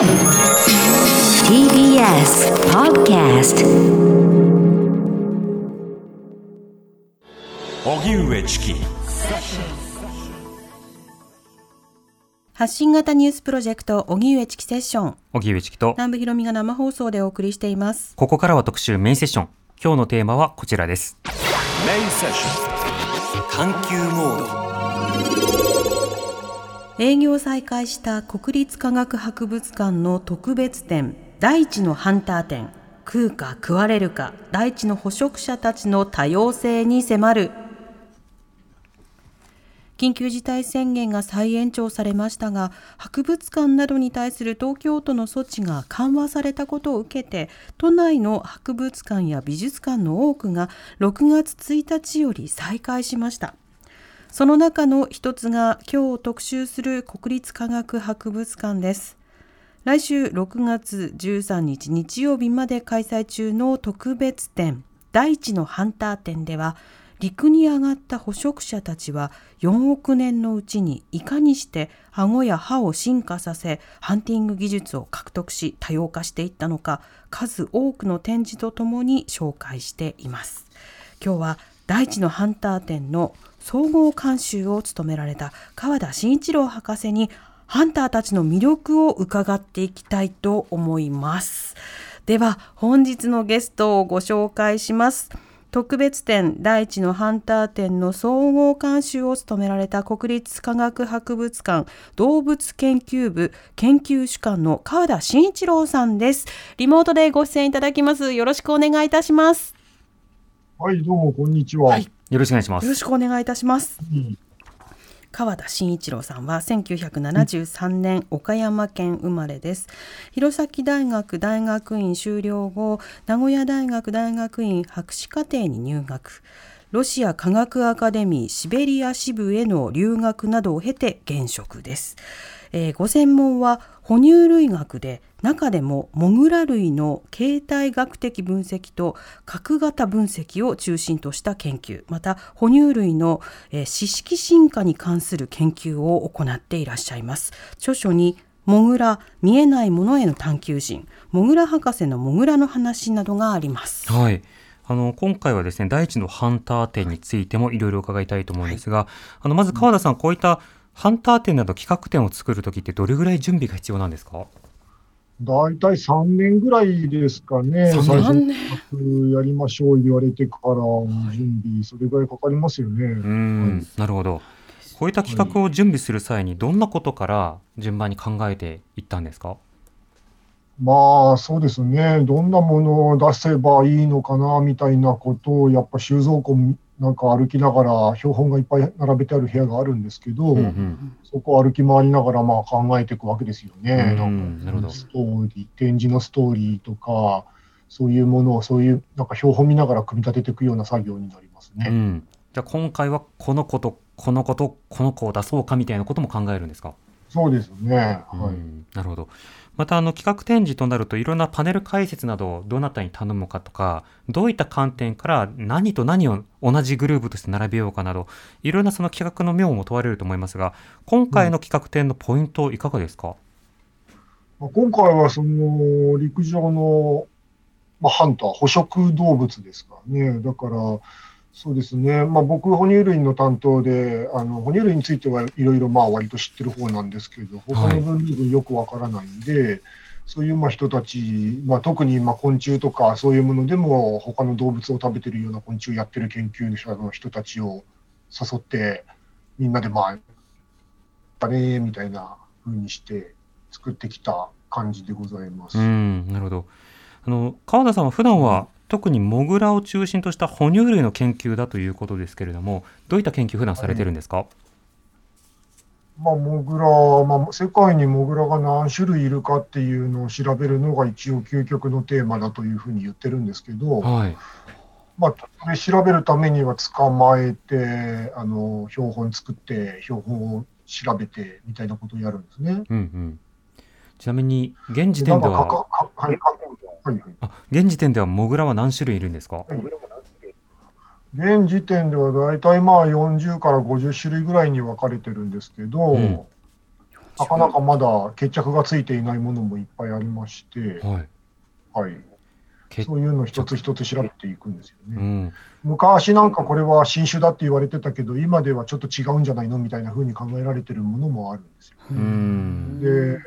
TBS Podcast 荻上チキ。発信型ニュースプロジェクト荻上チキセッション。荻上チキと。南部ひろみが生放送でお送りしています。ここからは特集メインセッション。今日のテーマはこちらです。メインセッション。探求モード営業再開した国立科学博物館の特別展大地のハンター展食うか食われるか大地の捕食者たちの多様性に迫る。緊急事態宣言が再延長されましたが博物館などに対する東京都の措置が緩和されたことを受けて都内の博物館や美術館の多くが6月1日より再開しました。その中の一つが今日特集する国立科学博物館です。来週6月13日日曜日まで開催中の特別展大地のハンター展では陸に上がった捕食者たちは4億年のうちにいかにして顎や歯を進化させハンティング技術を獲得し多様化していったのか数多くの展示とともに紹介しています。今日は大地のハンター展の総合監修を務められた川田慎一郎博士にハンターたちの魅力を伺っていきたいと思います。では本日のゲストをご紹介します。特別展大地のハンター展の総合監修を務められた国立科学博物館動物研究部研究主幹の川田慎一郎さんです。リモートでご出演いただきます。よろしくお願いいたします。はい、どうも、こんにちは。はい。よろしくお願いしまよろすしくお願いいたします。うん。川田慎一郎さんは1973年岡山県生まれです。弘前大学大学院修了後名古屋大学大学院博士課程に入学。ロシア科学アカデミーシベリア支部への留学などを経て現職です、えーご専門は哺乳類学で中でもモグラ類の形態学的分析と核型分析を中心とした研究。また哺乳類の、えー、四式進化に関する研究を行っていらっしゃいます。著書にモグラ見えないものへの探求心。モグラ博士のモグラの話などがあります。はい。あの今回はですね大地のハンター展についてもいろいろ伺いたいと思うんですが、あのまず川田さん、こういったハンター展など企画展を作るときってどれぐらい準備が必要なんですか？大体3年ぐらいですかね。三最年初やりましょう言われてから準備、それぐらいかかりますよね。うーん、なるほどこういった企画を準備する際にどんなことから順番に考えていったんですか？まあ、そうですね。どんなものを出せばいいのかな、みたいなことを、やっぱ収蔵庫なんか歩きながら、標本がいっぱい並べてある部屋があるんですけど、うんうんそこを歩き回りながらまあ考えていくわけですよね。うんなるほどストーリー、展示のストーリーとか、そういうものを、そういうなんか標本見ながら組み立てていくような作業になりますね。うん、じゃあ今回はこの子とこの子とこの子を出そうかみたいなことも考えるんですか、そうですね。はい。うんなるほどまたあの企画展示となるといろんなパネル解説などをどなたに頼むかとかどういった観点から何と何を同じグループとして並べようかなどいろんなその企画の妙も問われると思いますが今回の企画展のポイントいかがですか、まあ、今回はその陸上の、まあ、ハンター、捕食動物ですからね。だから、そうですね。まあ僕、哺乳類の担当で、あの、哺乳類についてはいろいろまあ割と知ってる方なんですけど、他の分類よくわからないんで、そういうまあ人たち、まあ特にまあ昆虫とかそういうものでも他の動物を食べてるような昆虫をやってる研究者の人たちを誘って、みんなでまあ、だねみたいな風にして作ってきた感じでございます。うんなるほどあの川田さんは普段は特にモグラを中心とした哺乳類の研究だということですけれどもどういった研究普段されてるんですか、まあ、モグラ、まあ、世界にモグラが何種類いるかっていうのを調べるのが一応究極のテーマだというふうに言ってるんですけど、はい。まあ、それ調べるためには捕まえて、あの、標本作って、標本を調べてみたいなことをやるんですね。うんうん、ちなみに現時点ではかかかはいはいはいあ現時点ではモグラは何種類いるんですか、現時点では大体まあ40から50種類ぐらいに分かれてるんですけど、うんなかなかまだ決着がついていないものもいっぱいありまして、はい。はい、けそういうのを一つ一つ調べていくんですよね。うん。昔なんかこれは新種だって言われてたけど、今ではちょっと違うんじゃないの？みたいな風に考えられてるものもあるんですよ。うん。で、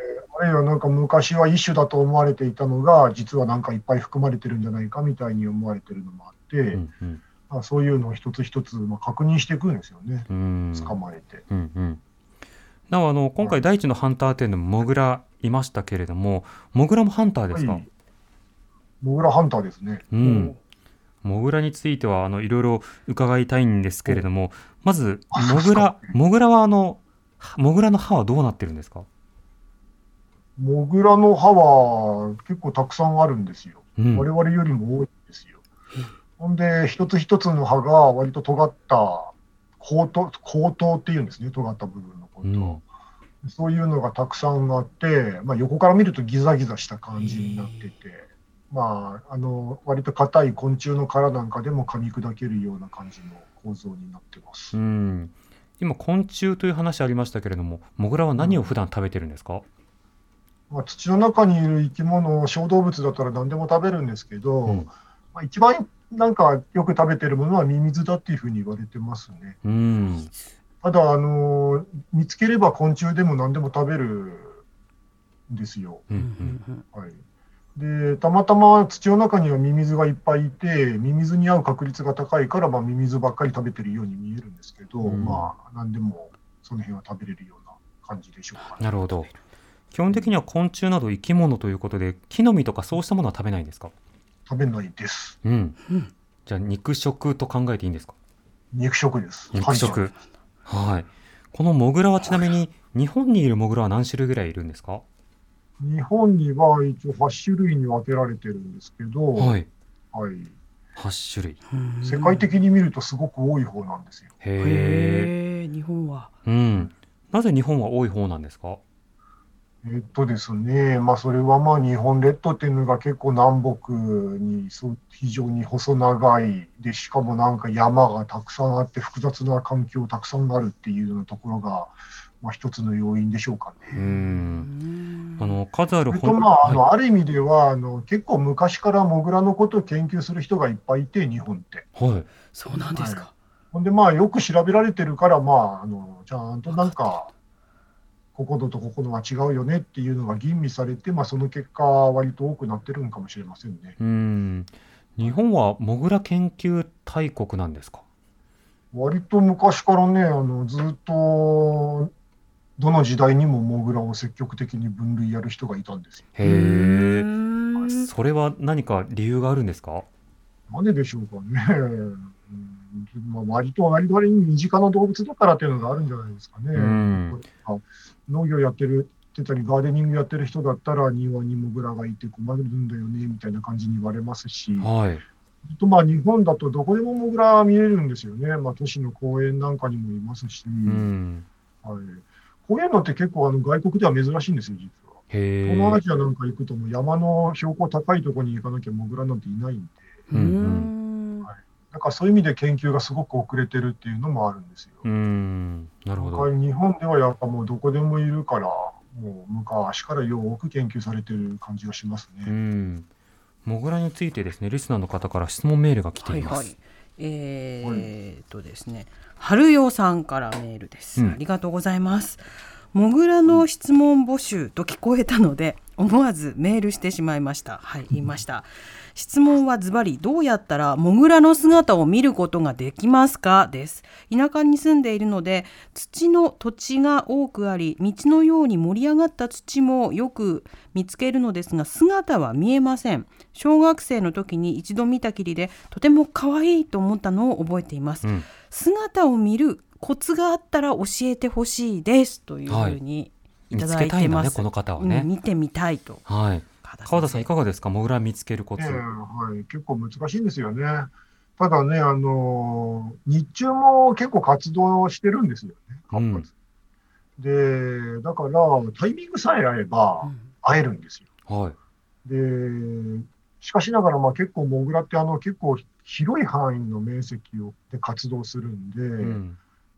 あるいはなんか昔は一種だと思われていたのが、実はなんかいっぱい含まれてるんじゃないかみたいに思われてるのもあって、うんうんまあ、そういうのを一つ一つまあ確認していくんですよね、うん。捕まえて。うんうん。なおあの今回第一のハンター店でもモグラいましたけれども、モグラもハンターですか？はいモグラハンターですね。うん。モグラについてはあのいろいろ伺いたいんですけれども、まずあモグラモグラはあのモグラの歯はどうなってるんですか？モグラの歯は結構たくさんあるんですよ。うん我々よりも多いんですよ。ほんで、一つ一つの歯が割と尖った後頭後頭っていうんですね、尖った部分のこと。うんそういうのがたくさんあって、まあ、横から見るとギザギザした感じになってて、まあ、あの割と硬い昆虫の殻なんかでも噛み砕けるような感じの構造になってます。うん。今昆虫という話ありましたけれども、モグラは何を普段食べてるんですか？まあ、土の中にいる生き物、小動物だったら何でも食べるんですけど、うんまあ、一番なんかよく食べてるものはミミズだっていうふうに言われてますね。うん。ただ、あの見つければ昆虫でも何でも食べるんですよ。うんうん。はい、でたまたま土の中にはミミズがいっぱいいて、ミミズに合う確率が高いから、まあ、ミミズばっかり食べてるように見えるんですけど、うんまあ、何でもその辺は食べれるような感じでしょうか、ね。なるほど。基本的には昆虫など生き物ということで、木の実とかそうしたものは食べないんですか？食べないです。うん。うんじゃあ肉食と考えていいんですか？肉食です。肉食。はい。このモグラはちなみに日本にいるモグラは何種類ぐらいいるんですか？日本には一応8種類に分けられてるんですけど、はい。はい8種類。世界的に見るとすごく多い方なんですよ。へえ。へえ日本はうん。なぜ日本は多い方なんですか？えっとですね、まあ、それはまあ日本列島っていうのが結構南北にそう非常に細長いで、しかもなんか山がたくさんあって、複雑な環境たくさんあるっていうようなところが、まあ、一つの要因でしょうかう。ね。うんんあの数あるそれとまあ、あはのある意味ではあの結構昔からモグラのことを研究する人がいっぱいいて、日本って。い。はい。そうなんですか、ほんでまあよく調べられてるから、まあ、あのちゃんとなんか、ここのとここのは違うよねっていうのが吟味されて、まあ、その結果、割と多くなってるんかもしれませんね。うん。日本はモグラ研究大国なんですか？割と昔からね、あのずっとどの時代にもモグラを積極的に分類やる人がいたんですよ。へうえ。んそれは何か理由があるんですか？なんででしょうかね。うんまあ、割と割とに身近な動物だからっていうのがあるんじゃないですかね。うん農業やってるってたり、ガーデニングやってる人だったら、庭にモグラがいて困るんだよねみたいな感じに言われますし、はい。あとまあ日本だとどこでもモグラ見れるんですよね。まあ、都市の公園なんかにもいますし、うん。はい、こういうのって結構あの外国では珍しいんですよ、実は。へえ。東南アジアなんか行くともう山の標高高いところに行かなきゃモグラなんていないんで、ううんんだからそういう意味で研究がすごく遅れてるっていうのもあるんですよ。うん。なるほど。日本ではやっぱもうどこでもいるから、もう昔からよく研究されてる感じがしますうね。ん。モグラについてですね、リスナーの方から質問メールが来ています。はいはい。えーっとですね、春代さんからメールです、うんありがとうございます。モグラの質問募集と聞こえたので思わずメールしてしまいました。はい、言いました。質問はズバリどうやったらモグラの姿を見ることができますか？です。田舎に住んでいるので土の土地が多くあり道のように盛り上がった土もよく見つけるのですが姿は見えません。小学生の時に一度見たきりでとても可愛いと思ったのを覚えています。うん。姿を見るコツがあったら教えてほしいですというふうにい見ただつけたいんだね、いてます。この方はうんね。見てみたいと。はい。川田さんいかがですか、モグラ見つけるコツ。ええはい、結構難しいんですよね。ただね、あの日中も結構活動してるんですよね、活発。で、だからタイミングさえ合えばうん会えるんですよ。はい。で、しかしながら、まあ、結構、モグラってあの結構広い範囲の面積をで活動するんで、うん。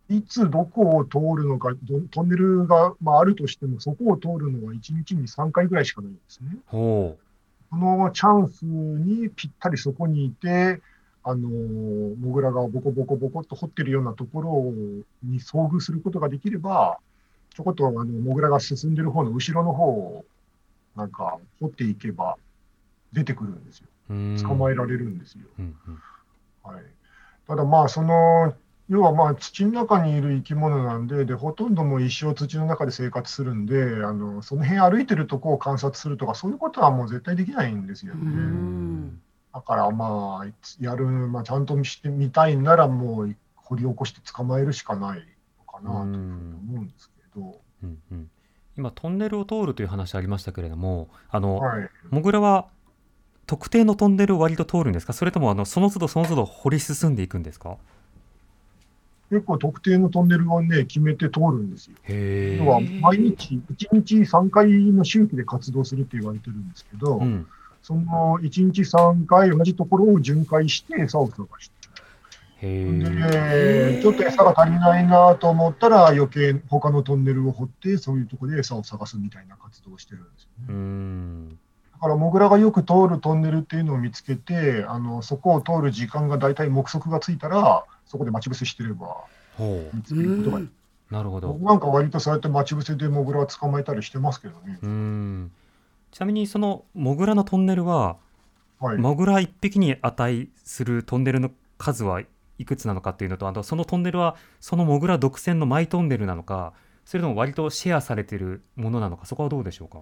いつどこを通るのか、どトンネルが、まあ、あるとしても、そこを通るのは1日に3回ぐらいしかないんですね。ほこのチャンスにぴったりそこにいて、あのモグラがボコボコボコっと掘ってるようなところに遭遇することができれば、ちょこっとあのモグラが進んでる方の後ろの方をなんか掘っていけば出てくるんですよ。捕まえられるんですよ。うんうんはい、ただまあその要はまあ土の中にいる生き物なんででほとんどもう一生土の中で生活するんであのその辺歩いてるとこを観察するとかそういうことはもう絶対できないんですよね。うん。だからまあやる、まあ、ちゃんとしてみたいならもう掘り起こして捕まえるしかないのかなと思うんですけど、うんうん。今トンネルを通るという話ありましたけれどもあの、はい、モグラは特定のトンネルを割と通るんですか？それともあのその都度その都度掘り進んでいくんですか？結構特定のトンネルをね決めて通るんですよ。へ要はえ。毎日1日3回の周期で活動するって言われてるんですけど、うん。その1日3回同じところを巡回して餌を探して。で、ちょっと餌が足りないなと思ったら余計他のトンネルを掘ってそういうところで餌を探すみたいな活動をしてるんですようね。ん。だからモグラがよく通るトンネルっていうのを見つけて、あのそこを通る時間が大体目測がついたら、そこで待ち伏せしてればほ見つけることができる。う。なるほど僕。なんか割とそうやって待ち伏せでモグラを捕まえたりしてますけどね。うん。ちなみにそのモグラのトンネルは、はい。モグラ一匹に値するトンネルの数はいくつなのかっていうのと、あとそのトンネルはそのモグラ独占のマイトンネルなのか、それとも割とシェアされてるものなのか、そこはどうでしょうか？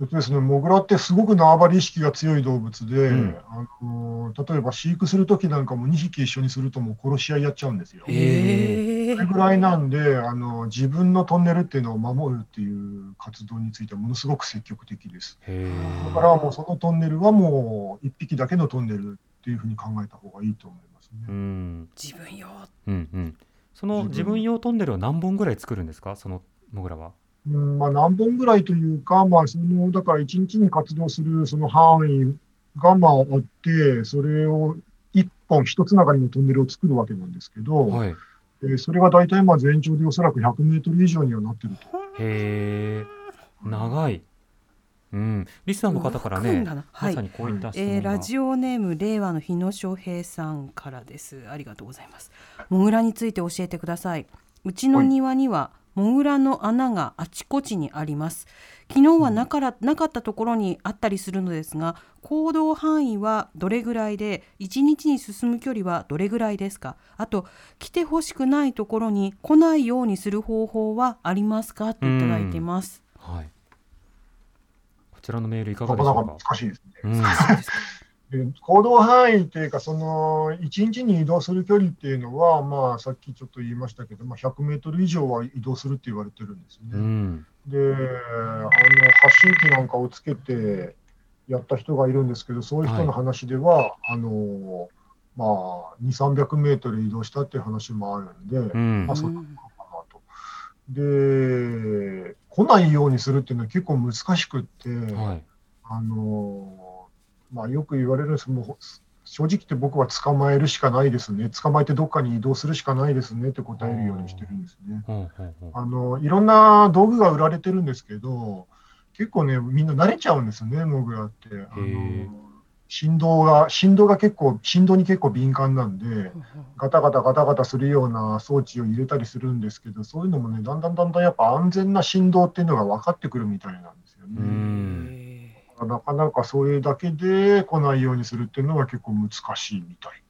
えっとですね、モグラってすごく縄張り意識が強い動物で、うんあの例えば飼育するときなんかも2匹一緒にするともう殺し合いやっちゃうんですよ。えそれぐらいなんであの、自分のトンネルっていうのを守るっていう活動についてはものすごく積極的です。へえ。だからもうそのトンネルはもう1匹だけのトンネルっていうふうに考えた方がいいと思いますうね。ん。自分ようんうん。その自自分分用トンネルを何本ぐらい作るんですか、そのモグラは。うんまあ、何本ぐらいというか、まあ、そのだから1日に活動するその範囲がまああって、それを1本、一つながりのトンネルを作るわけなんですけど、はい。えーそれが大体まあ全長でおそらく100メートル以上にはなってると。へえ。長い。うん。リスナーの方からね、はいまさにこういった質問が。えーラジオネーム令和の日野翔平さんからですありがとうございますモグラについて教えてくださいうちの庭にはモグラの穴があちこちにあります昨日はなからなかったところにあったりするのですが行動範囲はどれぐらいで1日に進む距離はどれぐらいですか？あと来てほしくないところに来ないようにする方法はありますか？といただいてますはい。こちらのメールいかがでしょうか？難しいですね。うん。で行動範囲っていうか、その1日に移動する距離っていうのは、まあ、さっきちょっと言いましたけど、まあ、100メートル以上は移動するって言われてるんですうね。ん。で、あの発信機なんかをつけてやった人がいるんですけど、そういう人の話では、あのまあ、2、300メートル移動したっていう話もあるんで、うんまあ、そういうことかなと。で、来ないようにするっていうのは結構難しくって、はい。あのまあ、よく言われるんですけど、もう正直言って僕は捕まえるしかないですね、捕まえてどっかに移動するしかないですねって答えるようにしてるんですね。あのいろんな道具が売られてるんですけど、結構ね、みんな慣れちゃうんですね、モグラって。あへの振動が、振動が結構、振動に結構敏感なんで、ガタガタガタガタするような装置を入れたりするんですけど、そういうのもね、だんだんだんだんやっぱ安全な振動っていうのが分かってくるみたいなんですよね。うん。なかなかそれだけで来ないようにするっていうのは結構難しいみたい。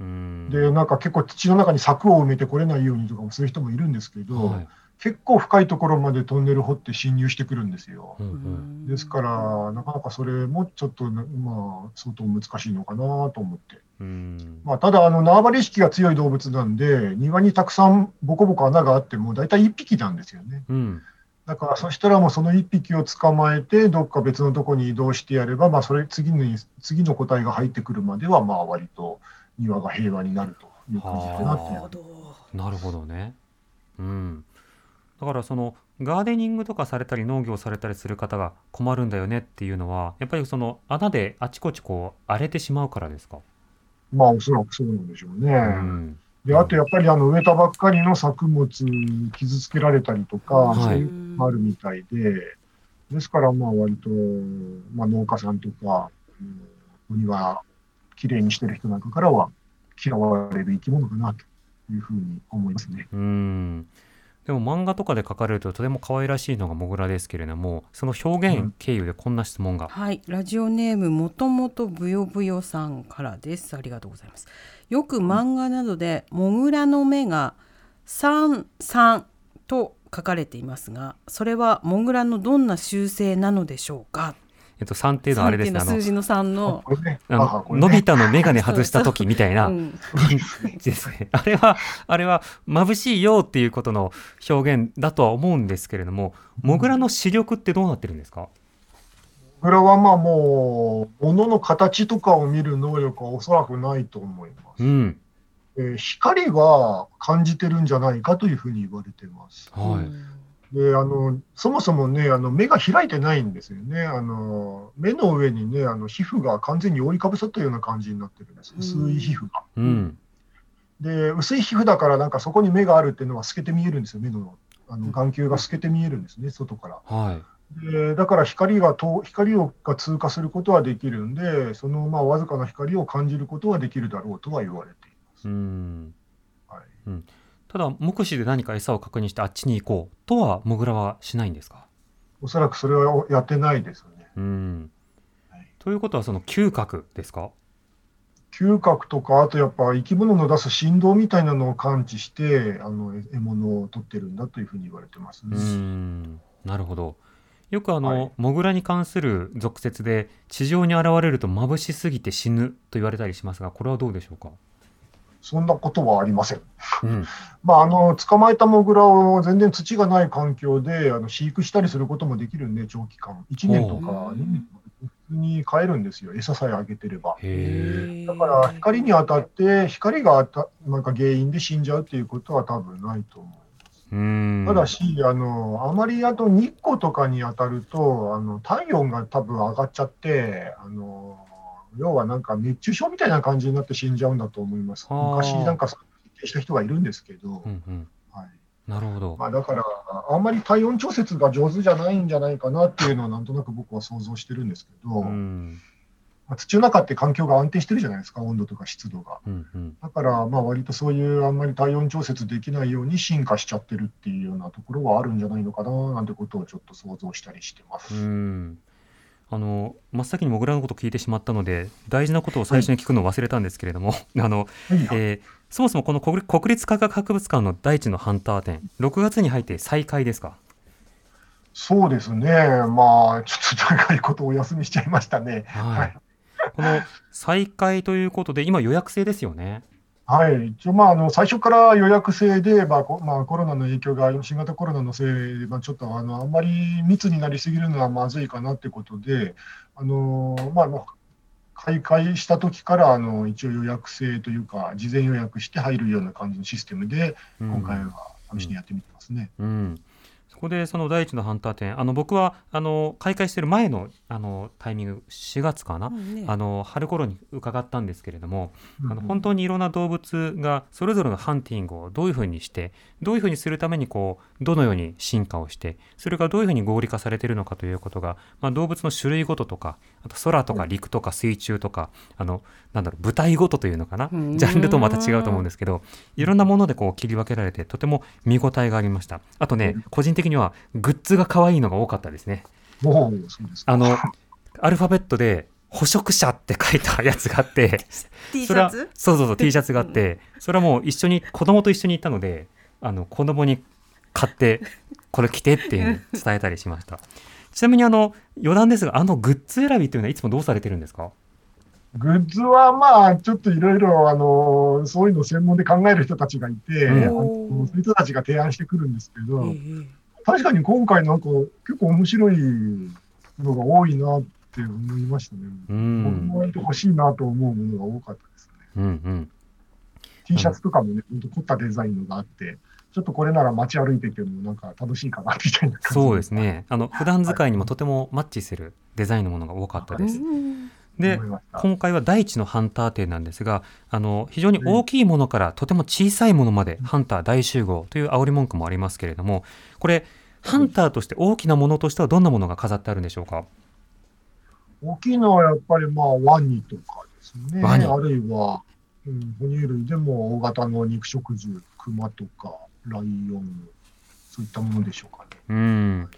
うん。で、なんか結構土の中に柵を埋めて来れないようにとかもそういう人もいるんですけど、はい。結構深いところまでトンネル掘って侵入してくるんですよ。うんうんですから、なかなかそれもちょっとな、まあ、相当難しいのかなと思って。うん。まあ、ただ、あの縄張り意識が強い動物なんで、庭にたくさんボコボコ穴があっても、大体1匹なんですよね。うん。だから、そしたらもうその1匹を捕まえて、どっか別のとこに移動してやれば、まあ、それ次に次の個体が入ってくるまでは、まあ、割と庭が平和になるという感じかなっていうなるほ。どなるほどね。うん。だからそのガーデニングとかされたり農業されたりする方が困るんだよねっていうのはやっぱりその穴であちこちこう荒れてしまうからですか？まあ、おそらくそうなんでしょうね。うん。で、あとやっぱりあの植えたばっかりの作物傷つけられたりとか、はいそういうのもあるみたいで、ですからまあ割と、まあ、農家さんとか、うんお庭きれいにしてる人なんかからは嫌われる生き物かなというふうに思いますね。うんでも漫画とかで書かれるととても可愛らしいのがモグラですけれどもその表現うん経由でこんな質問が、はい、ラジオネームもともとぶよぶよさんからです。ありがとうございます。よく漫画などでモグラの目が三三と書かれていますが、それはモグラのどんな習性なのでしょうか？えっと、3っていうのはあれですね数字の三の。あののび太の眼鏡外した時みたいなうんですね。あれは、あれは眩しいよっていうことの表現だとは思うんですけれども、モグラの視力ってどうなってるんですか？これはまあもう、物の形とかを見る能力はおそらくないと思います。うん。えー光は感じてるんじゃないかというふうに言われてます。はい。で、あの、そもそもね、あの、目が開いてないんですよね。あの、目の上にね、あの、皮膚が完全に覆いかぶさったような感じになってるんです。薄い皮膚が。うん。で、薄い皮膚だから、なんかそこに目があるっていうのは透けて見えるんですよ。目の、あの、眼球が透けて見えるんですね、外から。はい。でだから光がと光をが通過することはできるんで、そのまあわずかな光を感じることはできるだろうとは言われています。うん。はい、ただ、目視で何か餌を確認してあっちに行こうとは、モグラはしないんですか？おそらくそれはやってないですよね。うんはい。ということは、その嗅覚ですか？嗅覚とか、あとやっぱ生き物の出す振動みたいなのを感知して、あの獲物を取ってるんだというふうに言われてますね。うん。なるほど。よくあの、はいモグラに関する俗説で、地上に現れると眩しすぎて死ぬと言われたりしますが、これはどうでしょうか？そんなことはありません。うん。まあ、あの捕まえたモグラを全然土がない環境であの飼育したりすることもできるんで、長期間、1年とか2年に飼えるんですよ、餌さえあげてれば。だから光に当たって、光が当たなんか原因で死んじゃうっていうことは多分ないと思う。うん。ただし、あのあまりあと日光とかに当たると、あの体温が多分上がっちゃって、あの要はなんか熱中症みたいな感じになって死んじゃうんだと思います。はあ昔なんかそう経験した人がいるんですけど、うんうん。はいなるほど。まあ、だから、あんまり体温調節が上手じゃないんじゃないかなっていうのは、なんとなく僕は想像してるんですけど、うん。まあ、土の中って環境が安定してるじゃないですか、温度とか湿度が。うんうん。だから、まあ割とそういうあんまり体温調節できないように進化しちゃってるっていうようなところはあるんじゃないのかななんてことをちょっと想像したりしてます。うん。あの真っ先にモグラのこと聞いてしまったので大事なことを最初に聞くのを忘れたんですけれども、あの、はい。えーそもそもこの国立国立科学博物館の大地のハンター展6月に入って再開ですか？そうですね、まあちょっと長いことお休みしちゃいましたね。はい、はい。この再開ということで今予約制ですよねはい、一応まあ、あの最初から予約制で、まあこまあ、コロナの影響が、新型コロナのせいで、まあ、ちょっとあのあんまり密になりすぎるのはまずいかなってことで、あのまあ、もう開会した時からあの一応予約制というか、事前予約して入るような感じのシステムで、うん。今回は試しにやってみてますね。うん、そこでその大地のハンター展あの僕はあの開会してる前のあのタイミング4月かな、うんねあの春頃に伺ったんですけれども、あのうん。本当にいろんな動物がそれぞれのハンティングをどういうふうにしてどういうふうにするためにこうどのように進化をしてそれがどういうふうに合理化されているのかということが、まあ、動物の種類ごととかあと空とか陸とか水中とか、あのなんだろう舞台ごとというのかなうん。ジャンルとまた違うと思うんですけどいろんなものでこう切り分けられてとても見応えがありました。あとね個人的にはグッズが可愛いのが多かったですね。もうそうですかあのアルファベットで捕食者って書いたやつがあって T シそれはャツそうそうそう T シャツがあってそれはもう一緒に子供と一緒に行ったのであの子供に買ってこれ着てっていうのを伝えたりしました。ちなみにあの余談ですがあのグッズ選びというのはいつもどうされてるんですか？グッズはまあ、ちょっといろいろ、あの、そういうのを専門で考える人たちがいて、うん。あのそういう人たちが提案してくるんですけど、ええ確かに今回なんか結構面白いのが多いなって思いましたね。う僕んも割と欲しいなと思うものが多かったですね。うんうん T シャツとかもね、ほんと凝ったデザインのがあって、ちょっとこれなら街歩いててもなんか楽しいかなみたいな感じ。そうです。ねあの普段使いにもとてもマッチするデザインのものが多かったですうんで今回は第一のハンター展なんですがあの非常に大きいものからとても小さいものまでハンター大集合という煽り文句もありますけれどもこれハンターとして大きなものとしてはどんなものが飾ってあるんでしょうか？大きいのはやっぱりまあワニとかですね。ワニ。あるいは、うん、哺乳類でも大型の肉食獣、クマとかライオン、そういったものでしょうかね。うん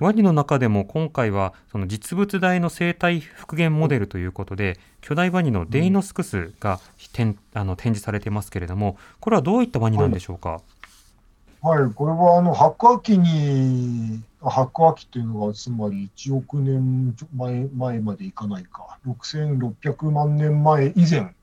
ワニの中でも今回はその実物大の生態復元モデルということで巨大ワニのデイノスクスが展あの展示されていますけれどもこれはどういったワニなんでしょうか、はい、これはあの白亜紀に、あ白亜紀っていうのがつまり1億年前前までいかないか、6600万年前以前、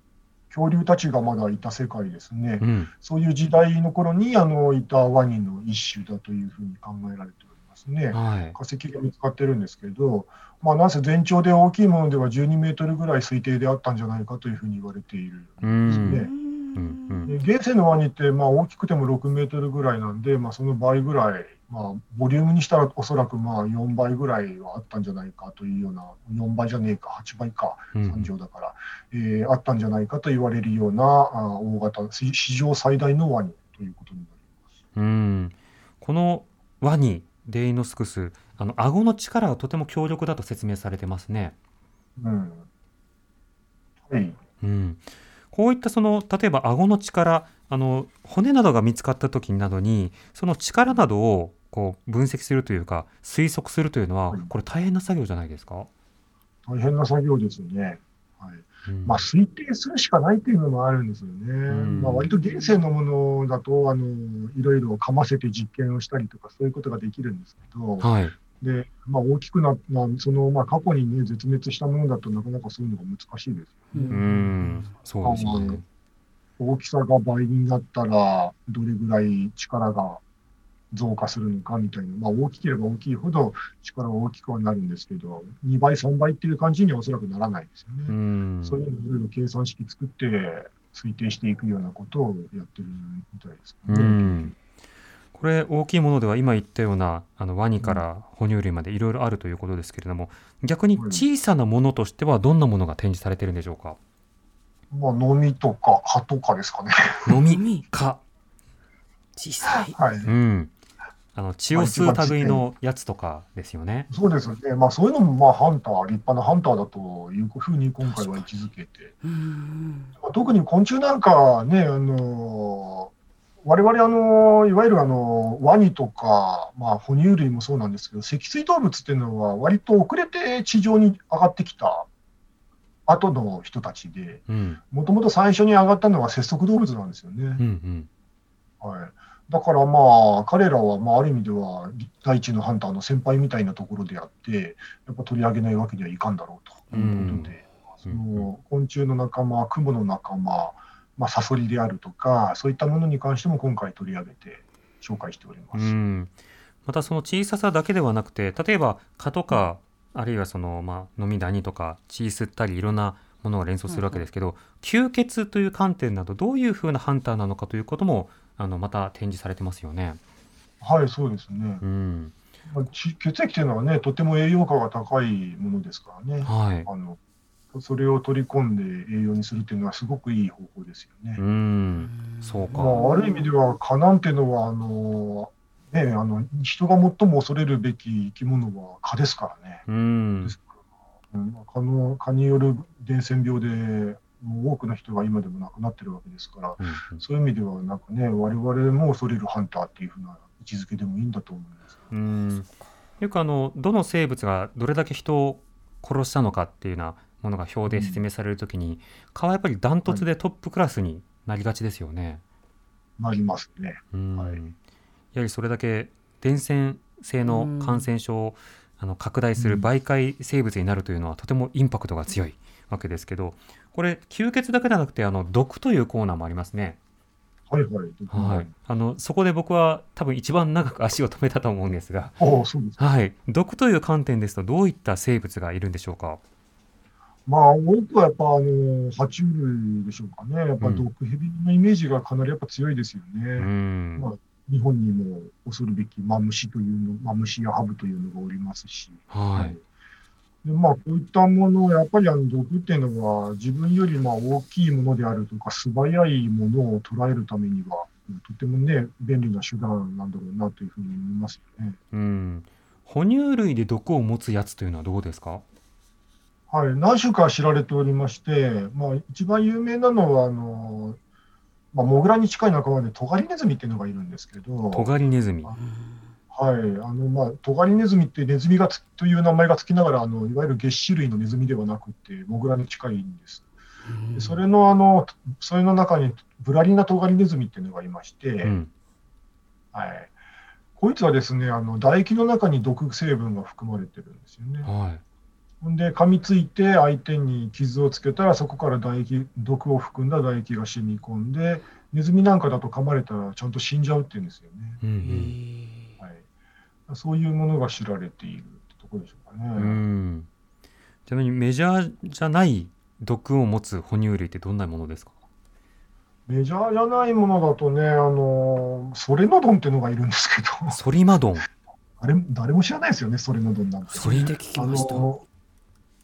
恐竜たちがまだいた世界ですね。うん。そういう時代の頃にあのいたワニの一種だというふうに考えられておりますね。はい化石が見つかってるんですけど、まあ、なんせ全長で大きいものでは12メートルぐらい推定であったんじゃないかというふうに言われているうんですね。うんうんで現世のワニってまあ大きくても6メートルぐらいなんで、まあ、その倍ぐらい、まあ、ボリュームにしたらおそらくまあ4倍ぐらいはあったんじゃないかというような、4倍じゃねえか、8倍か、うん3乗だから、えーあったんじゃないかと言われるようなあ大型、史史上最大のワニということになります。うんこのワニデイノスクスあの顎の力がとても強力だと説明されてますね。うん。はい。うん、こういったその例えば顎の力あの骨などが見つかった時などにその力などをこう分析するというか推測するというのははい。これ大変な作業じゃないですか、大変な作業ですよね。はいうんまあ、推定するしかないっていうのもあるんですよね。んまあ、割と現世のものだとあの、いろいろかませて実験をしたりとか、そういうことができるんですけど、はいでまあ、大きくなまあ、そのまあ過去に、ね、絶滅したものだとなかなかそういうのが難しいですようね。うんそうですよね。大きさが倍になったら、どれぐらい力が増加するのかみたいな、まあ、大きければ大きいほど力は大きくはなるんですけど、2倍、3倍っていう感じにはおそらくならないですよね。うんそういうのをいろいろ計算式作って推定していくようなことをやってるみたいですうね。んこれ大きいものでは今言ったようなあのワニから哺乳類までいろいろあるということですけれども逆に小さなものとしてはどんなものが展示されてるんでしょうか？まあ、飲みとか歯とかですかね。飲みみか小さい。はい。うんあの血を吸う類のやつとかですよね。そうですね。まあ、そういうのも、まあ、ハンター、立派なハンターだというふうに今回は位置づけて、うんまあ特に昆虫なんかね、あの我々あの、いわゆるあのワニとか、まあ、哺乳類もそうなんですけど、脊椎動物っていうのは、割と遅れて地上に上がってきた後の人たちで、うんもともと最初に上がったのは節足動物なんですよね。うんうんはい、だからまあ、彼らはまあある意味では第一のハンターの先輩みたいなところであって、やっぱ取り上げないわけにはいかんだろうと。いうことで、その昆虫の仲間、クモの仲間、まあ、サソリであるとか、そういったものに関しても今回取り上げて紹介しておりまうす。ん、またその小ささだけではなくて例えば蚊とか、あるいはその、まあ、飲みダニとか血吸ったりいろんなものが連想するわけですけど、吸血という観点などどういうふうなハンターなのかということもあのまた展示されてますよね。はい、そうですね。うんまあち血液というのはね、とても栄養価が高いものですからね。はいあのそれを取り込んで栄養にするっていうのはすごくいい方法ですよね。うんそうか。まあ、ある意味では蚊なんてのはあの、ね、あの人が最も恐れるべき生き物は蚊ですからね。うんですからうん蚊の蚊による伝染病で多くの人が今でも亡くなってるわけですから、うんうん。そういう意味ではなんかね、我々も恐れるハンターっていうふうな位置づけでもいいんだと思います。うん。よくあのどの生物がどれだけ人を殺したのかっていうようなものが表で説明されるときに、蚊はやっぱりダントツでトップクラスになりがちですよね。なりますね。うん。はい。やはりそれだけ伝染性の感染症をあの拡大するうん媒介生物になるというのはとてもインパクトが強いわけですけどこれ吸血だけではなくてあの毒というコーナーもありますね。はいはい。はい、あのそこで僕は多分一番長く足を止めたと思うんですが、ああ、そうです。はい、毒という観点ですとどういった生物がいるんでしょうか？まあ、多くはやっぱ、あの、爬虫類でしょうかね。やっぱうん毒蛇のイメージがかなりやっぱ強いですよね。うんまあ日本にも恐るべきマムシというの、マムシやハブというのがおりますし、はいでまあ、こういったものを、やっぱりあの毒っていうのは、自分よりまあ大きいものであるとか、素早いものを捉えるためには、とてもね、便利な手段なんだろうなというふうに思いますよね。うん。哺乳類で毒を持つやつというのはどうですか？はい、何種か知られておりまして、まあ、一番有名なのは、あのまあ、モグラに近い仲間でトガリネズミっていうのがいるんですけど、トガリネズミ。はい、あのまあ、トガリネズミってネズミがつという名前がつきながらあの、いわゆる月種類のネズミではなくて、モグラに近いんです。でそれのあの、それの中にブラリナトガリネズミっていうのがいまして、うん。はい、こいつはですね、あの唾液の中に毒成分が含まれてるんですよね。はい。ほんで、噛みついて相手に傷をつけたら、そこから唾液、毒を含んだ唾液が染み込んで、ネズミなんかだと噛まれたらちゃんと死んじゃうっていうんですよね。うんはい、そういうものが知られているってところでしょうかね。うん。うん。ちなみにメジャーじゃない毒を持つ哺乳類ってどんなものですか？メジャーじゃないものだとね、あのソレノドンっていうのがいるんですけど、ソリマドン？あれ誰も知らないですよね、ソレノドンなんて。ソリで聞きあました。の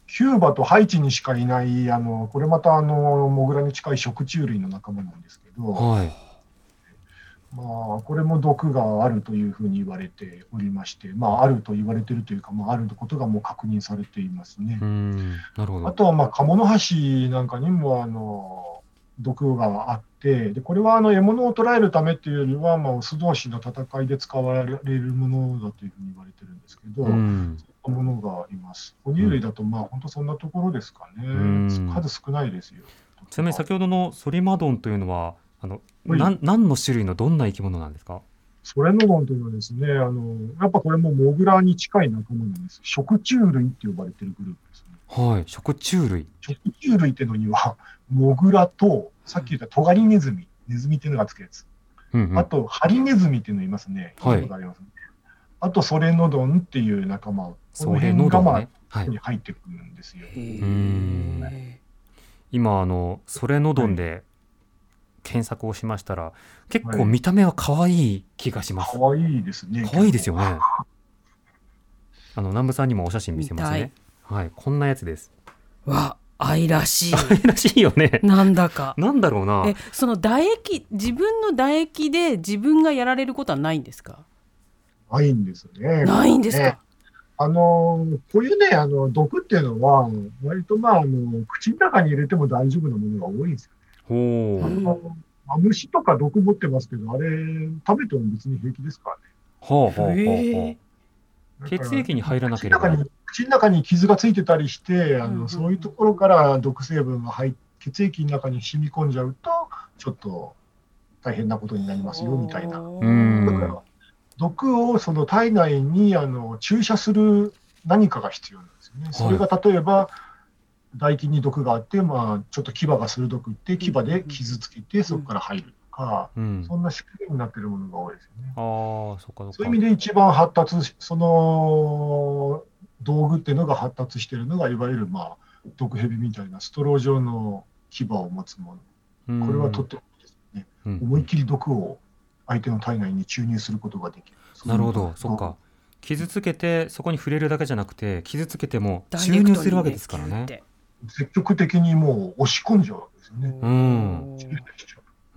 キューバとハイチにしかいない、あのこれまたあのモグラに近い食虫類の仲間なんですけど、はい。まあ、これも毒があるというふうに言われておりまして、まあ、あると言われているというか、まあ、あることがもう確認されていますねう。ん。なるほど。あとは、まあ、カモノハシなんかにもあの毒があって、でこれはあの獲物を捕らえるためっていうよりは、まあ、オス同士の戦いで使われるものだというふうに言われてるんですけど、うん。そういったものがいます。哺乳類だと、まあ、本当そんなところですかね。うん数少ないですよ。ちなみに先ほどのソリマドンというのは、あの、はいなん何の種類のどんな生き物なんですか？ソレノドンというのはですね、あのやっぱこれもモグラに近い仲間なんです。食虫類って呼ばれてるグループですね。はい。食虫類。食虫類っていうのには、モグラと、さっき言ったトガリネズミ、ネズミっていうのがつくやつ。うんうんあと、ハリネズミっていうのいますね。はいありますねあと、ソレノドンっていう仲間。このそれの辺がまあ、どね。に入ってくるんですよ。ん今あのソレノドンで検索をしましたら、結構見た目は可愛い気がします。可愛いですね。可愛いですよね。あの南部さんにもお写真見せますね。はい、こんなやつです。わ、愛らしい。可愛らしいよね。なんだか。なんだろうなえ。、その唾液、自分の唾液で自分がやられることはないんですか？ないんですね。ないんですか？ねあのこういうね、あの毒っていうのは、割とまああの口の中に入れても大丈夫なものが多いんですよ。ほう。あのまあ虫とか毒持ってますけど、あれ、食べても別に平気ですからね。ほうほうほうほう。血液に入らなければ口の中に口の中に傷がついてたりして、あうんうんのそういうところから毒成分が入っ血液の中に染み込んじゃうと、ちょっと大変なことになりますよみたいな。うんだから、毒をその体内にあの注射する何かが必要なんですよね。それが例えば、唾液に毒があって、まあ、ちょっと牙が鋭くって、牙で傷つけて、そこから入るとか、うん。そんな仕組みになっているものが多いですよね。ああ、そっかそっか。そういう意味で一番発達し、その道具っていうのが発達しているのが、いわゆる、まあ、毒蛇みたいなストロー状の牙を持つもうんの。これはとってもいいですね。うん思いっきり毒を相手の体内に注入することができる。なるほど、そっか。傷つけてそこに触れるだけじゃなくて傷つけても注入するわけですからね。積極的にもう押し込んじゃうわけですよね。うん。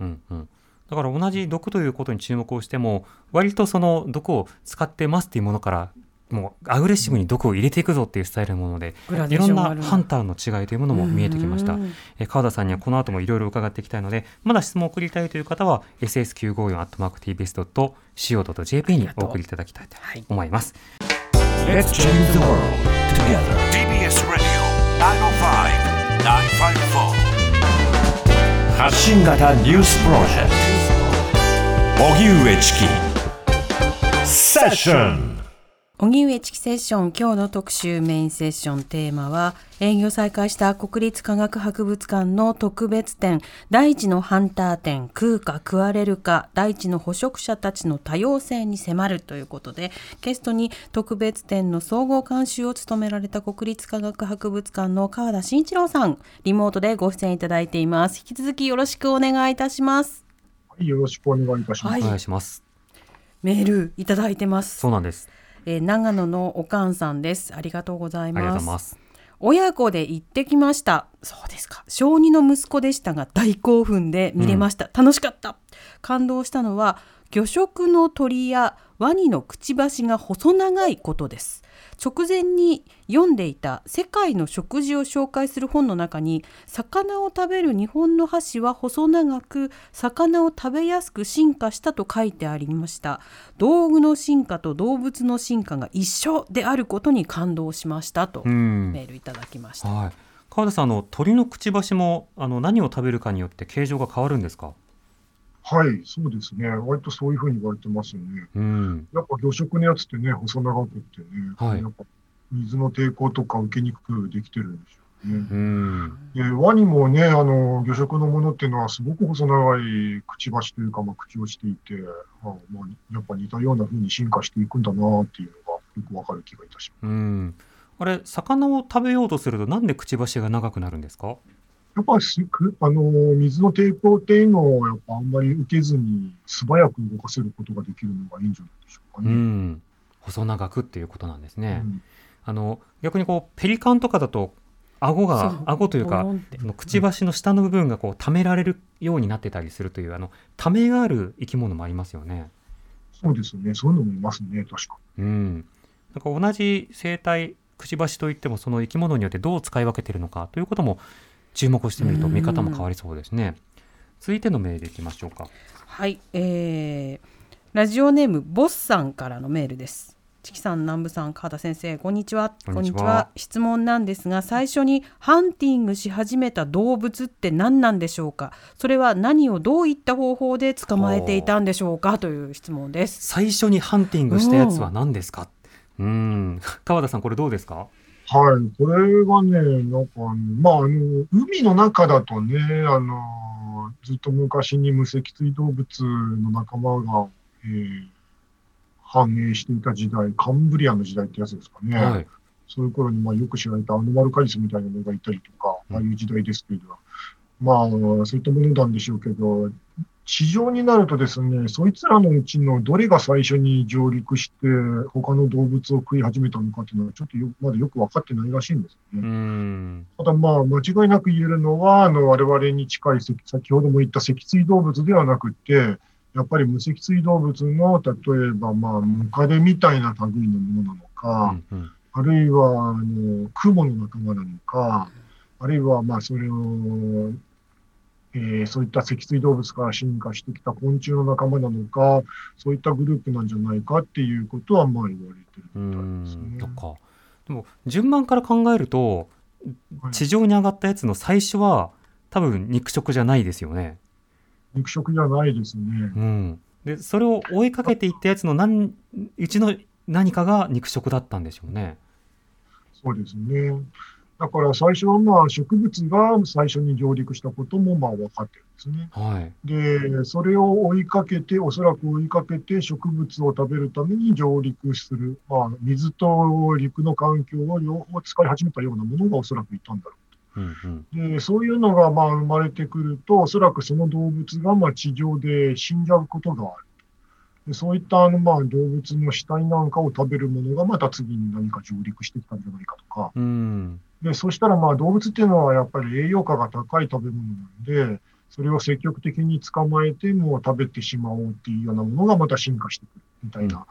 ううん。うん、だから同じ毒ということに注目をしても割とその毒を使ってますっていうものからもうアグレッシブに毒を入れていくぞっていうスタイルのものでいろんなハンターの違いというものも見えてきました。うん。え川田さんにはこの後もいろいろ伺っていきたいのでまだ質問を送りたいという方は ss954-tbs.co.jp にお送りいただきたいとはい思います。Let's change the world together. TBS Radio 発信型ニュースプロジェクト。荻上チキ。セッション荻上チキセッション今日の特集メインセッションテーマは営業再開した国立科学博物館の特別展大地のハンター展食うか食われるか大地の捕食者たちの多様性に迫るということでゲストに特別展の総合監修を務められた国立科学博物館の川田慎一郎さんリモートでご出演いただいています引き続きよろしくお願いいたしますはい、よろしくお願いいたします。はいお願いします。メールいただいてますそうなんです。えー長野のおかんさんです。ありがとうございます。ございます。親子で行ってきました。そうですか。小児の息子でしたが大興奮で見れました、楽しかった。感動したのは魚食の鳥やワニのくちばしが細長いことです直前に読んでいた世界の食事を紹介する本の中に魚を食べる日本の箸は細長く魚を食べやすく進化したと書いてありました道具の進化と動物の進化が一緒であることに感動しましたとうんメールいただきました。はい。川田さん、あの鳥のくちばしもあの何を食べるかによって形状が変わるんですか？はい、そうですね。割とそういうふうに言われてますよね。うん。やっぱ魚食のやつってね、細長くってね、はいやっぱ水の抵抗とか受けにくくできてるんでしょうね。うん。でワニもね、あの、魚食のものっていうのはすごく細長いくちばしというか、まあ、口をしていて、あまあ、やっぱ似たような風に進化していくんだなっていうのがよくわかる気がいたします。うん。あれ、魚を食べようとすると、なんでくちばしが長くなるんですか？やっぱりすくあの水の抵抗っていうのをやっぱあんまり受けずに素早く動かせることができるのがいいんじゃないでしょうかうね。ん。細長くっていうことなんですね。うんあの逆にこうペリカンとかだと顎が顎というかくちばしの下の部分がこう溜められるようになってたりするというあの溜めがある生き物もありますよね。そうですね。そういうのもいますね、確かうん。なんか同じ生態くちばしといってもその生き物によってどう使い分けているのかということも注目してみるとうん見方も変わりそうですね。続いてのメールいきましょうか。はい、えーラジオネームボスさんからのメールです。チキさん、南部さん、川田先生、こんにちは。こんにちは質問なんですが、最初にハンティングし始めた動物って何なんでしょうか？それは何をどういった方法で捕まえていたんでしょうか？という質問です。最初にハンティングしたやつは何ですか？うん。川田さんこれどうですか？はい。これはね、なんかまあ、あの、海の中だとね、あの、ずっと昔に無脊椎動物の仲間が、えー繁栄していた時代、カンブリアの時代ってやつですかね。はい。そういう頃に、まあ、よく知られたアノマルカリスみたいなのがいたりとか、うんああいう時代ですけれど、まあ、そういったものなんでしょうけど、地上になるとですね、そいつらのうちのどれが最初に上陸して、他の動物を食い始めたのかっていうのは、ちょっとよまだよく分かってないらしいんですようね。ん。ただまあ、間違いなく言えるのは、あの、我々に近い、せ先ほども言った脊椎動物ではなくて、やっぱり無脊椎動物の、例えばまあ、ムカデみたいな類のものなのか、うんうんあるいは、あの、クモの仲間なのか、あるいは、まあ、それを、えーそういった脊椎動物から進化してきた昆虫の仲間なのか、そういったグループなんじゃないかっていうことは、まあ言われてるうみたいですん。ね。か。でも順番から考えるとはい地上に上がったやつの最初は多分肉食じゃないですよね。肉食じゃないですね。うん。でそれを追いかけていったやつの何うちの何かが肉食だったんでしょうね。そうですね。だから最初はまあ植物が最初に上陸したこともまあ分かってるんですね。はい。で、それを追いかけて、おそらく追いかけて植物を食べるために上陸する、まあ、水と陸の環境を両方使い始めたようなものがおそらくいたんだろうんうん。う。で、そういうのがまあ生まれてくると、おそらくその動物がまあ地上で死んじゃうことがある。でそういったあのまあ動物の死体なんかを食べるものがまた次に何か上陸してきたんじゃないかとか、うん。で、そしたらまあ動物っていうのはやっぱり栄養価が高い食べ物なんで、それを積極的に捕まえてもう食べてしまおうっていうようなものがまた進化してくるみたいな、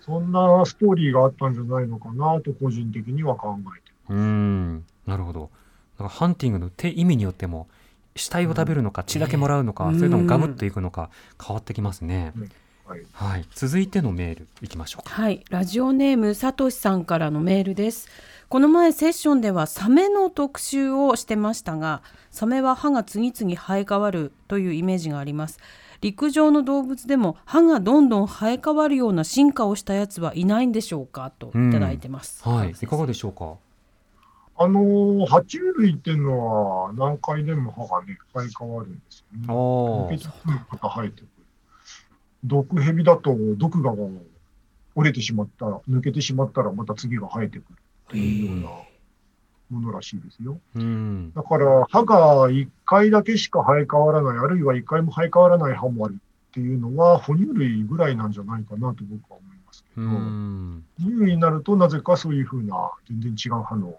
そんなストーリーがあったんじゃないのかなと個人的には考えてうん。なるほど。だからハンティングの手意味によっても死体を食べるのか血だけもらうのか、うんそれともガブッといくのか変わってきますね。うんはいはい。続いてのメールいきましょうか。はい、ラジオネームさとしさんからのメールです。この前セッションではサメの特集をしてましたが、サメは歯が次々生え変わるというイメージがあります。陸上の動物でも歯がどんどん生え変わるような進化をしたやつはいないんでしょうか？といただいてます。はい。いかがでしょうか？あのー爬虫類っていうのは何回でも歯がね、生え変わるんですよね。あ抜けてくるまた生えてくる。毒蛇だと毒が折れてしまったら、抜けてしまったらまた次が生えてくるっていうようなものらしいですよ。うん。だから歯が1回だけしか生え変わらない、あるいは1回も生え変わらない歯もあるっていうのは哺乳類ぐらいなんじゃないかなと僕は思いまますけうど、ん。哺乳類になるとなぜかそういうふうな全然違う歯の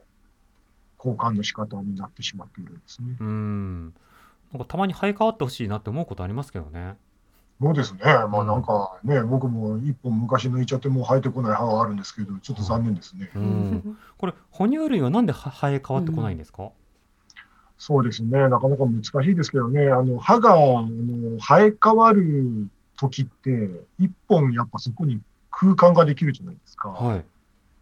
交換の仕方になってしまっているんですね。うん。なんかたまに生え変わってほしいなって思うことありますけどね。そうですね。まあなんかね、僕も一本昔抜いちゃってもう生えてこない歯があるんですけど、ちょっと残念ですね。うん。これ哺乳類はなんでは生え変わってこないんですか？そうですね。なかなか難しいですけどね。あの、歯が、あの、生え変わる時って、一本やっぱそこに空間ができるじゃないですか。はい。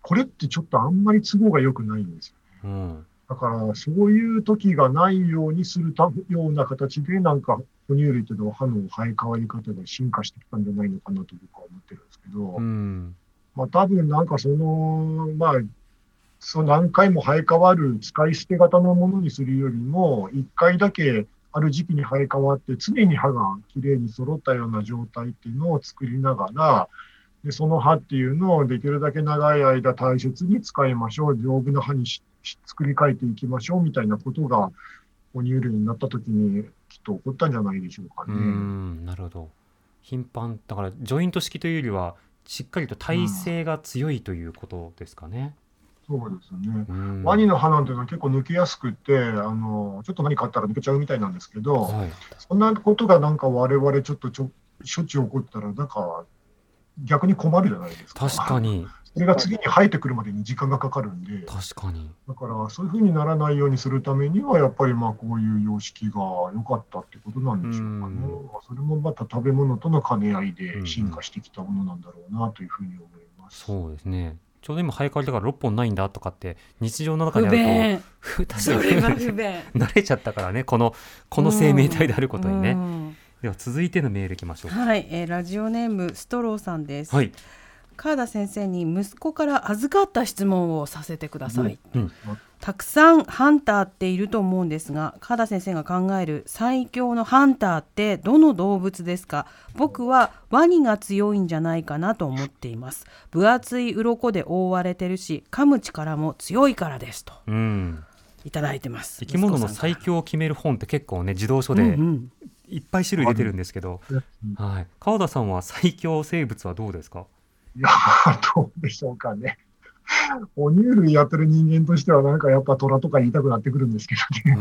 これってちょっとあんまり都合が良くないんですよ。うん。だから、そういう時がないようにするたような形で、なんか、哺乳類というのは歯の生え変わり方が進化してきたんじゃないのかなと僕は思ってるんですけど、うん。まあ多分なんかその、まあ、その何回も生え変わる使い捨て型のものにするよりも、一回だけある時期に生え変わって、常に歯がきれいに揃ったような状態っていうのを作りながら、でその歯っていうのをできるだけ長い間大切に使いましょう、丈夫な歯に作り変えていきましょうみたいなことが、哺乳類になった時にきっと起こったんじゃないでしょうかうね。ん。なるほど。頻繁だからジョイント式というよりはしっかりと体勢が強いということですかね。そうですね。うん。ワニの歯なんていうのは結構抜けやすくって、あの、ちょっと何かあったら抜けちゃうみたいなんですけど、はい。そんなことがなんか我々ちょっとちょしょっちゅう起こったら、なんか逆に困るじゃないですか。確か。にそれが次に生えてくるまでに時間がかかるんで、確かに。だからそういうふうにならないようにするためには、やっぱりまあこういう様式が良かったってことなんでしょうかね。うん。まあそれもまた食べ物との兼ね合いうん。で進化してきたものなんだろうなというふうに思います。そうですね。ちょうど今生え変わりだから6本ないんだとかって日常の中不であ便ると慣れちゃったからねこのこの生命体であることにね、うん。では続いてのメールいきましょう。はい、えーラジオネームストローさんです、はい、川田先生に息子から預かった質問をさせてください、うんたくさんハンターっていると思うんですが川田先生が考える最強のハンターってどの動物ですか？僕はワニが強いんじゃないかなと思っています。分厚い鱗で覆われてるし噛む力も強いからですとうん、いただいてます。生き物の最強を決める本って結構ね児童書でうんうん。いっぱい種類出てるんですけど、うん。はい、川田さんは最強生物はどうですか？いや、どうでしょうかね。哺乳類やってる人間としては、なんかやっぱ虎とか言いたくなってくるんですけどね。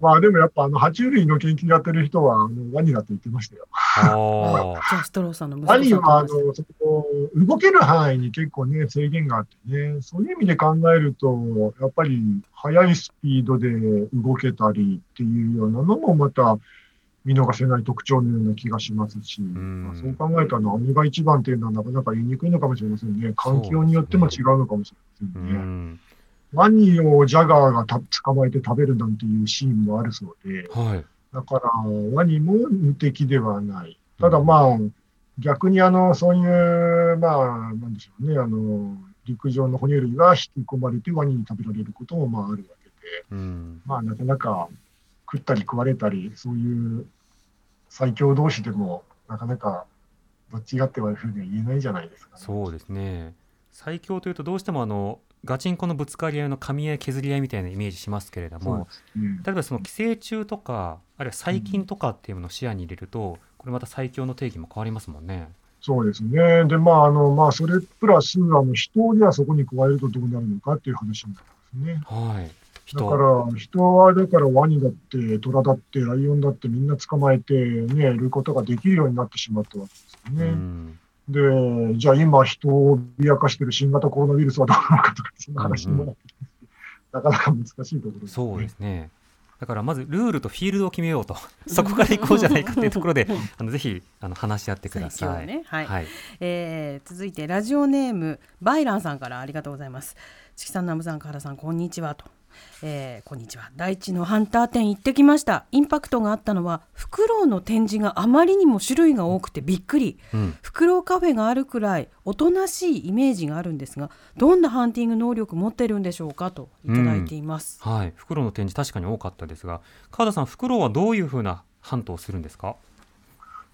まあでもやっぱあの、爬虫類の研究やってる人は、あのワニだって言ってましたよ。じゃあストローさんのワニは、あの、そこ、動ける範囲に結構ね、制限があってね、そういう意味で考えると、やっぱり速いスピードで動けたりっていうようなのもまた見逃せない特徴のような気がしますし、ん。まあそう考えたら何が一番っていうのはなかなか言いにくいのかもしれませんね。環境によっても違うのかもしれませうんね。ん。ワニをジャガーがた捕まえて食べるなんていうシーンもあるそうで、はい。だから、ワニも無敵ではない。ただまあ、逆にあの、そういう、まあ、なんでしょうね、あの、陸上の哺乳類が引き込まれてワニに食べられることもまああるわけで、うん。まあなかなか食ったり食われたり、そういう最強同士でも、なかなかどっちがってはいうふうには言えないじゃないですか、ね。そうですね最強というとどうしてもあのガチンコのぶつかり合いの噛み合い削り合いみたいなイメージしますけれどもね例えばその寄生虫とかあるいは細菌とかっていうものを視野に入れると、これまた最強の定義も変わりますもんね。そうですね。で、まあ、あの、まあ、それプラス、あの、人ではそこに加えるとどうなるのかっていう話になりますね。はい。だ人から、人は、だからワニだって、虎だって、ライオンだってみんな捕まえてね、いることができるようになってしまったわけですうよね。んで、じゃあ今人を脅かしている新型コロナウイルスはどうなのかとか、そんな話にもなってきますなかなか難しいところです、そうですね。だからまずルールとフィールドを決めようと そこから行こうじゃないかっていうところであのぜひあの話し合ってください。ねはいはい。えー続いてラジオネームバイランさんからありがとうございます。チキさん、ナムさん、川田さん、こんにちはと。えーこんにちは第一のハンター店行ってきましたインパクトがあったのはフクロウの展示があまりにも種類が多くてびっくりうん。フクロウカフェがあるくらいおとなしいイメージがあるんですがどんなハンティング能力持ってるんでしょうか？といただいています、はい。フクロウの展示確かに多かったですが、川田さんフクロウはどういうふうなハントをするんですか？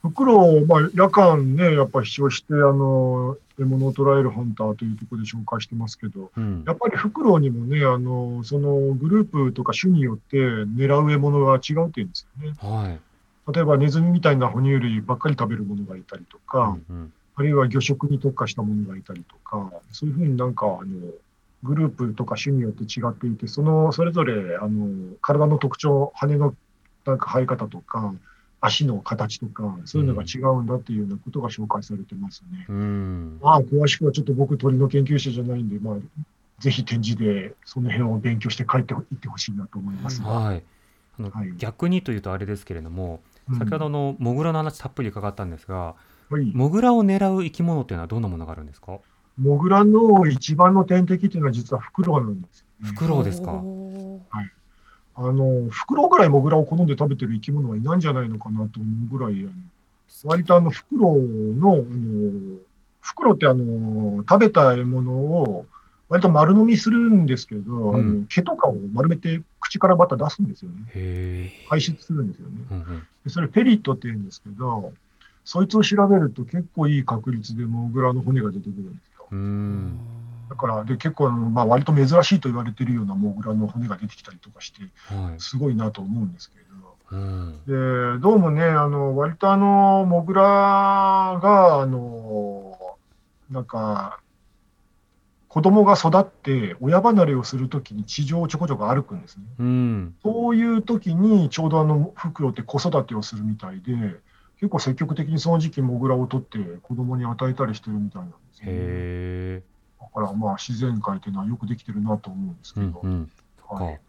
フクロウ、まあ、夜間ね、やっぱ飛翔して、あの、獲物を捕らえるハンターというところで紹介してますけど、うんや。っぱりフクロウにもね、あの、そのグループとか種によって狙う獲物が違うっていうんですよね。はい。例えばネズミみたいな哺乳類ばっかり食べるものがいたりとか、うんうんあるいは魚食に特化したものがいたりとか、そういうふうになんか、あの、グループとか種によって違っていて、その、それぞれ、あの、体の特徴、羽のなんか生え方とか、足の形とか、そういうのが違うんだっていうようなことが紹介されてますね。うん。まあ、詳しくはちょっと僕、鳥の研究者じゃないんで、まあ、ぜひ展示でその辺を勉強して帰っていってほしいなと思いますが。はい。あの、はい逆にというとあれですけれども、うん先ほどのモグラの話たっぷり伺ったんですが、はいモグラを狙う生き物っていうのはどんなものがあるんですか？モグラの一番の天敵っていうのは実はフクロウなんですよね、フクロウですか？おーあの、フクロウぐらいモグラを好んで食べてる生き物はいないんじゃないのかなと思うぐらい、あの割とあの、フクロウの、あの、フクロウってあの、食べた獲物を割と丸飲みするんですけど、うんあの毛とかを丸めて口からまた出すんですよね。排出するんですよね。うんうん。でそれペリットって言うんですけど、そいつを調べると結構いい確率でモグラの骨が出てくるんですよ。うん。だから、で、結構あの、まあ、割と珍しいと言われているようなモグラの骨が出てきたりとかして、はい。すごいなと思うんですけれど。うん。で、どうもね、あの、割とあの、モグラが、あの、なんか、子供が育って親離れをするときに地上をちょこちょこ歩くんですね。うん。そういうときにちょうどあの、フクロウって子育てをするみたいで、結構積極的にその時期モグラを取って子供に与えたりしてるみたいなんですね。だからまあ自然界っていうのはよくできてるなと思うんですけど、うんうん。はい。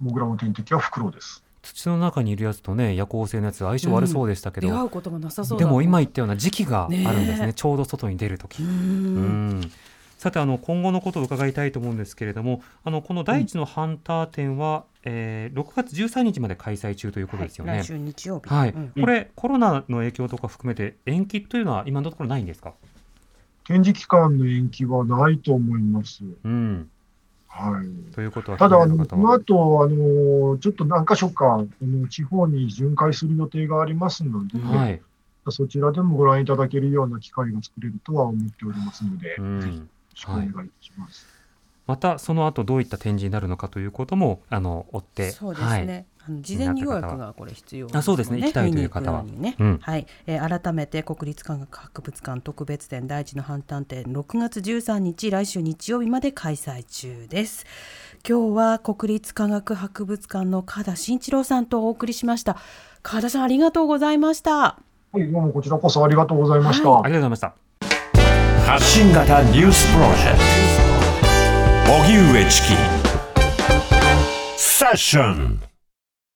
モグラの天敵はフクロウです。土の中にいるやつとね夜行性のやつ相性悪そうでしたけど、出会うことがなさそうだ。でも今言っったような時期があるんですね。ねちょうど外に出る時。ううん。んさてあの今後のことを伺いたいと思うんですけれどもあのこの第一のハンター展は、えー6月13日まで開催中ということですよね。来週日曜日。はい、うん。これコロナの影響とか含めて延期というのは今のところないんですか？展示期間の延期はないと思います。うん、はい。ということはただ、あの、この後、あの、ちょっと何箇所か、あの地方に巡回する予定がありますので、はい、そちらでもご覧いただけるような機会が作れるとは思っておりますので、うんぜひよろしくお願いします。またその後どういった展示になるのかということもあの追ってそうですね、あの事前に予約がこれ必要あそうですね。行きたいという方は。ねうん。はい、えー改めて国立科学博物館特別展第一の反対展6月13日来週日曜日まで開催中です。今日は国立科学博物館の加田慎一郎さんとお送りしました。加田さんありがとうございました。はい、どうもこちらこそありがとうございました。はありがとうございました。発信型ニュースプロジェクト荻上チキ。セッション